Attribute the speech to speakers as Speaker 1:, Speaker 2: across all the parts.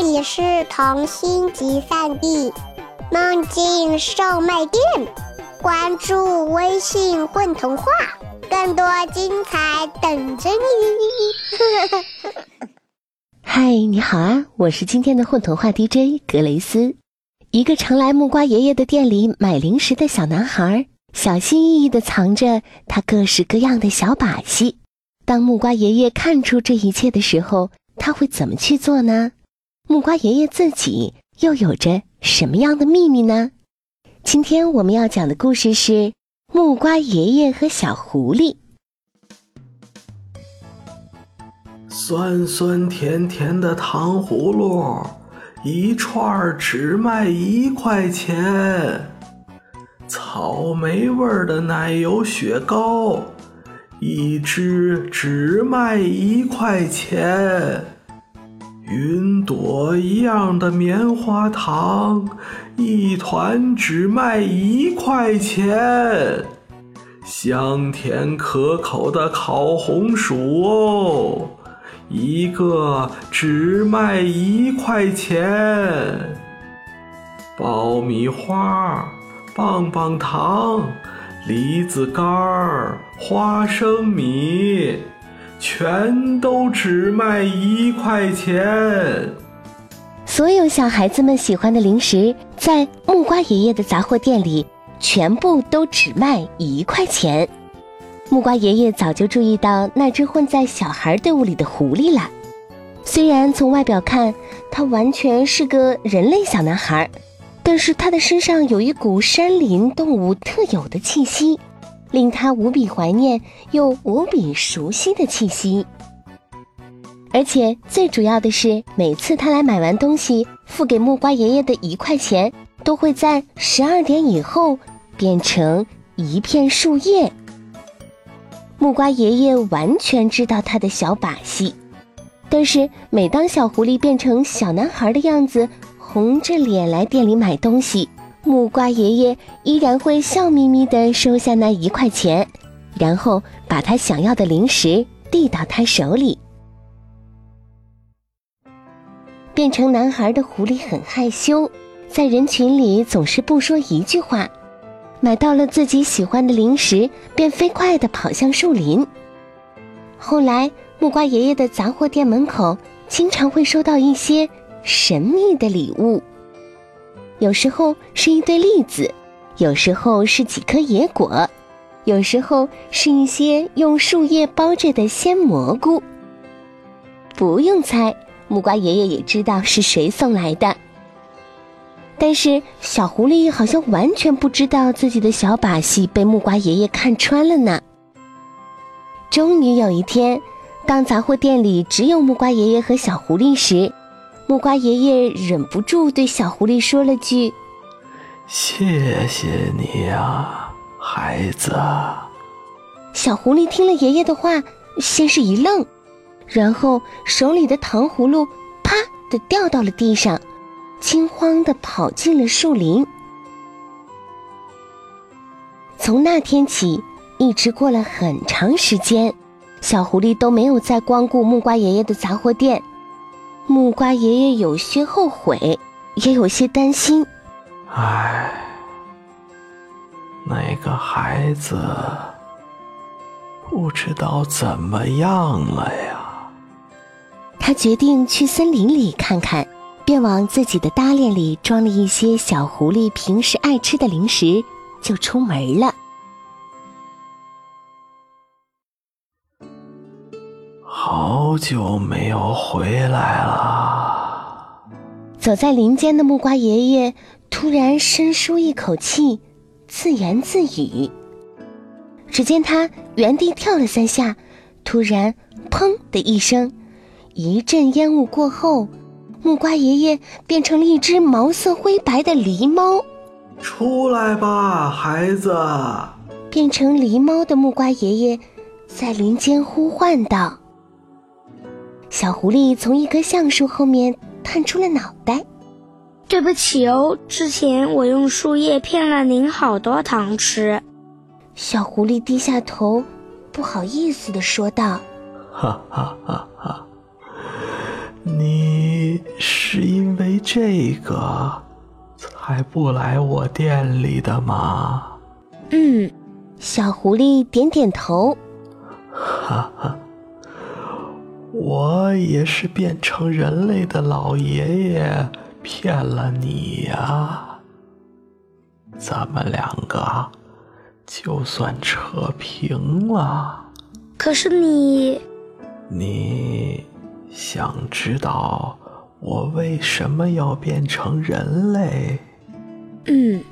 Speaker 1: 这里是童心集散地，梦境售卖店。关注微信“混童话”，更多精彩等着你。
Speaker 2: 嗨，你好啊，我是今天的混童话 DJ 格雷斯，一个常来木瓜爷爷的店里买零食的小男孩，小心翼翼地藏着他各式各样的小把戏。当木瓜爷爷看出这一切的时候，他会怎么去做呢？木瓜爷爷自己又有着什么样的秘密呢？今天我们要讲的故事是《木瓜爷爷和小狐狸》。
Speaker 3: 酸酸甜甜的糖葫芦，一串只卖一块钱；草莓味的奶油雪糕，一支只卖一块钱。云朵一样的棉花糖，一团只卖一块钱。香甜可口的烤红薯哦，一个只卖一块钱。爆米花、棒棒糖、梨子干儿、花生米。全都只卖一块钱。
Speaker 2: 所有小孩子们喜欢的零食，在木瓜爷爷的杂货店里，全部都只卖一块钱。木瓜爷爷早就注意到那只混在小孩队伍里的狐狸了。虽然从外表看，他完全是个人类小男孩，但是他的身上有一股山林动物特有的气息。令他无比怀念又无比熟悉的气息，而且最主要的是，每次他来买完东西，付给木瓜爷爷的一块钱，都会在十二点以后变成一片树叶。木瓜爷爷完全知道他的小把戏，但是每当小狐狸变成小男孩的样子，红着脸来店里买东西。木瓜爷爷依然会笑眯眯地收下那一块钱，然后把他想要的零食递到他手里。变成男孩的狐狸很害羞，在人群里总是不说一句话。买到了自己喜欢的零食，便飞快地跑向树林。后来，木瓜爷爷的杂货店门口经常会收到一些神秘的礼物。有时候是一堆栗子，有时候是几颗野果，有时候是一些用树叶包着的鲜蘑菇。不用猜，木瓜爷爷也知道是谁送来的。但是小狐狸好像完全不知道自己的小把戏被木瓜爷爷看穿了呢。终于有一天，当杂货店里只有木瓜爷爷和小狐狸时。木瓜爷爷忍不住对小狐狸说了句：“
Speaker 3: 谢谢你呀，孩子。”
Speaker 2: 小狐狸听了爷爷的话，先是一愣，然后手里的糖葫芦啪的掉到了地上，惊慌的跑进了树林。从那天起，一直过了很长时间，小狐狸都没有再光顾木瓜爷爷的杂货店。木瓜爷爷有些后悔，也有些担心。
Speaker 3: 唉，那个孩子不知道怎么样了呀。
Speaker 2: 他决定去森林里看看，便往自己的搭链里装了一些小狐狸平时爱吃的零食，就出门了。
Speaker 3: 好久没有回来了。
Speaker 2: 走在林间的木瓜爷爷突然深舒一口气，自言自语。只见他原地跳了三下，突然“砰”的一声，一阵烟雾过后，木瓜爷爷变成了一只毛色灰白的狸猫。
Speaker 3: 出来吧，孩子！
Speaker 2: 变成狸猫的木瓜爷爷在林间呼唤道。小狐狸从一棵橡树后面探出了脑袋。
Speaker 4: 对不起哦，之前我用树叶骗了您好多糖吃。
Speaker 2: 小狐狸低下头，不好意思的说道：“
Speaker 3: 哈哈哈哈，你是。”是因为这个才不来我店里的吗？
Speaker 2: 嗯，小狐狸点点头。
Speaker 3: 哈哈，我也是变成人类的老爷爷骗了你呀。咱们两个就算扯平了。
Speaker 4: 可是你，
Speaker 3: 你想知道我为什么要变成人类？
Speaker 2: 嗯，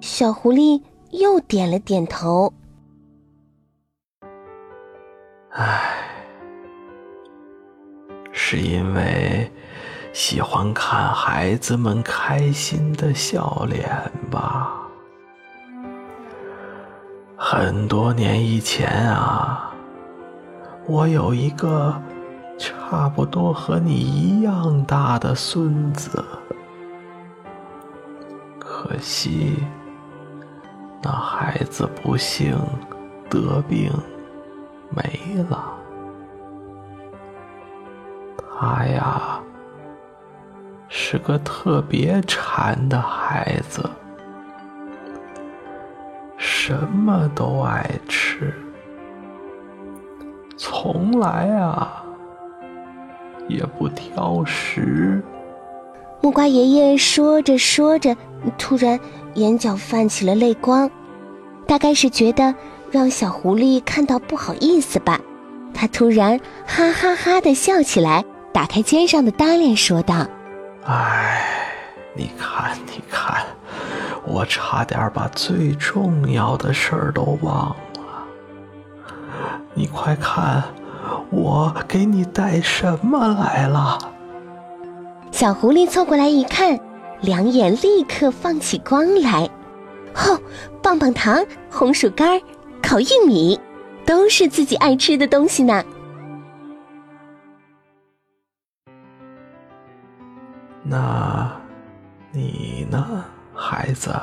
Speaker 2: 小狐狸又点了点头。
Speaker 3: 唉，是因为喜欢看孩子们开心的笑脸吧。很多年以前啊。我有一个差不多和你一样大的孙子，可惜那孩子不幸得病没了。他呀是个特别馋的孩子，什么都爱吃。从来啊，也不挑食。
Speaker 2: 木瓜爷爷说着说着，突然眼角泛起了泪光，大概是觉得让小狐狸看到不好意思吧。他突然哈哈哈的笑起来，打开肩上的搭链说道：“
Speaker 3: 哎，你看，你看，我差点把最重要的事儿都忘了。”你快看，我给你带什么来了？
Speaker 2: 小狐狸凑过来一看，两眼立刻放起光来。哦，棒棒糖、红薯干、烤玉米，都是自己爱吃的东西呢。
Speaker 3: 那，你呢，孩子？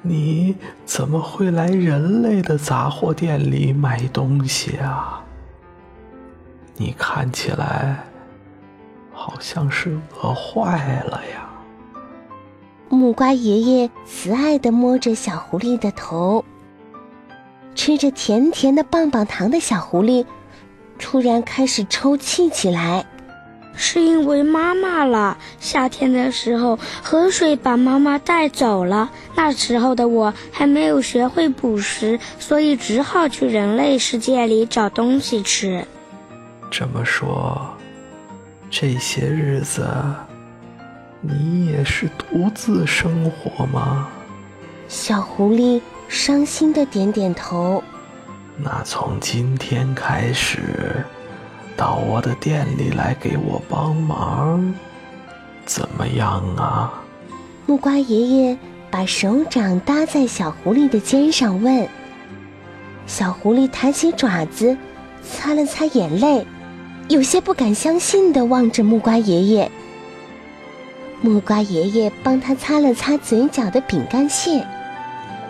Speaker 3: 你怎么会来人类的杂货店里买东西啊？你看起来好像是饿坏了呀。
Speaker 2: 木瓜爷爷慈爱的摸着小狐狸的头，吃着甜甜的棒棒糖的小狐狸，突然开始抽泣起来。
Speaker 4: 是因为妈妈了。夏天的时候，河水把妈妈带走了。那时候的我还没有学会捕食，所以只好去人类世界里找东西吃。
Speaker 3: 这么说，这些日子你也是独自生活吗？
Speaker 2: 小狐狸伤心的点点头。
Speaker 3: 那从今天开始。到我的店里来给我帮忙，怎么样啊？
Speaker 2: 木瓜爷爷把手掌搭在小狐狸的肩上，问。小狐狸抬起爪子，擦了擦眼泪，有些不敢相信的望着木瓜爷爷。木瓜爷爷帮他擦了擦嘴角的饼干屑。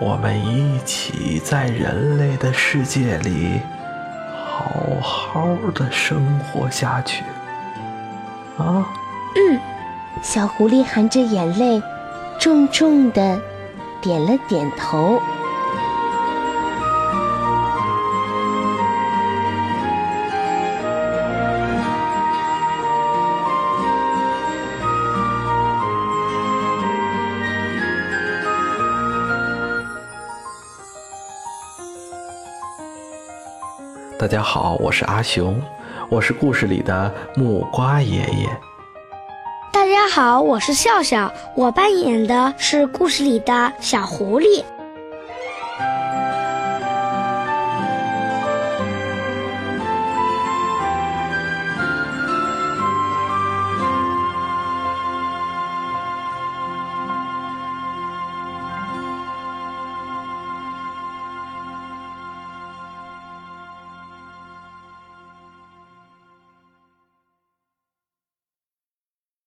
Speaker 3: 我们一起在人类的世界里。好好的生活下去，啊！
Speaker 2: 嗯，小狐狸含着眼泪，重重的点了点头。
Speaker 3: 大家好，我是阿雄，我是故事里的木瓜爷爷。
Speaker 4: 大家好，我是笑笑，我扮演的是故事里的小狐狸。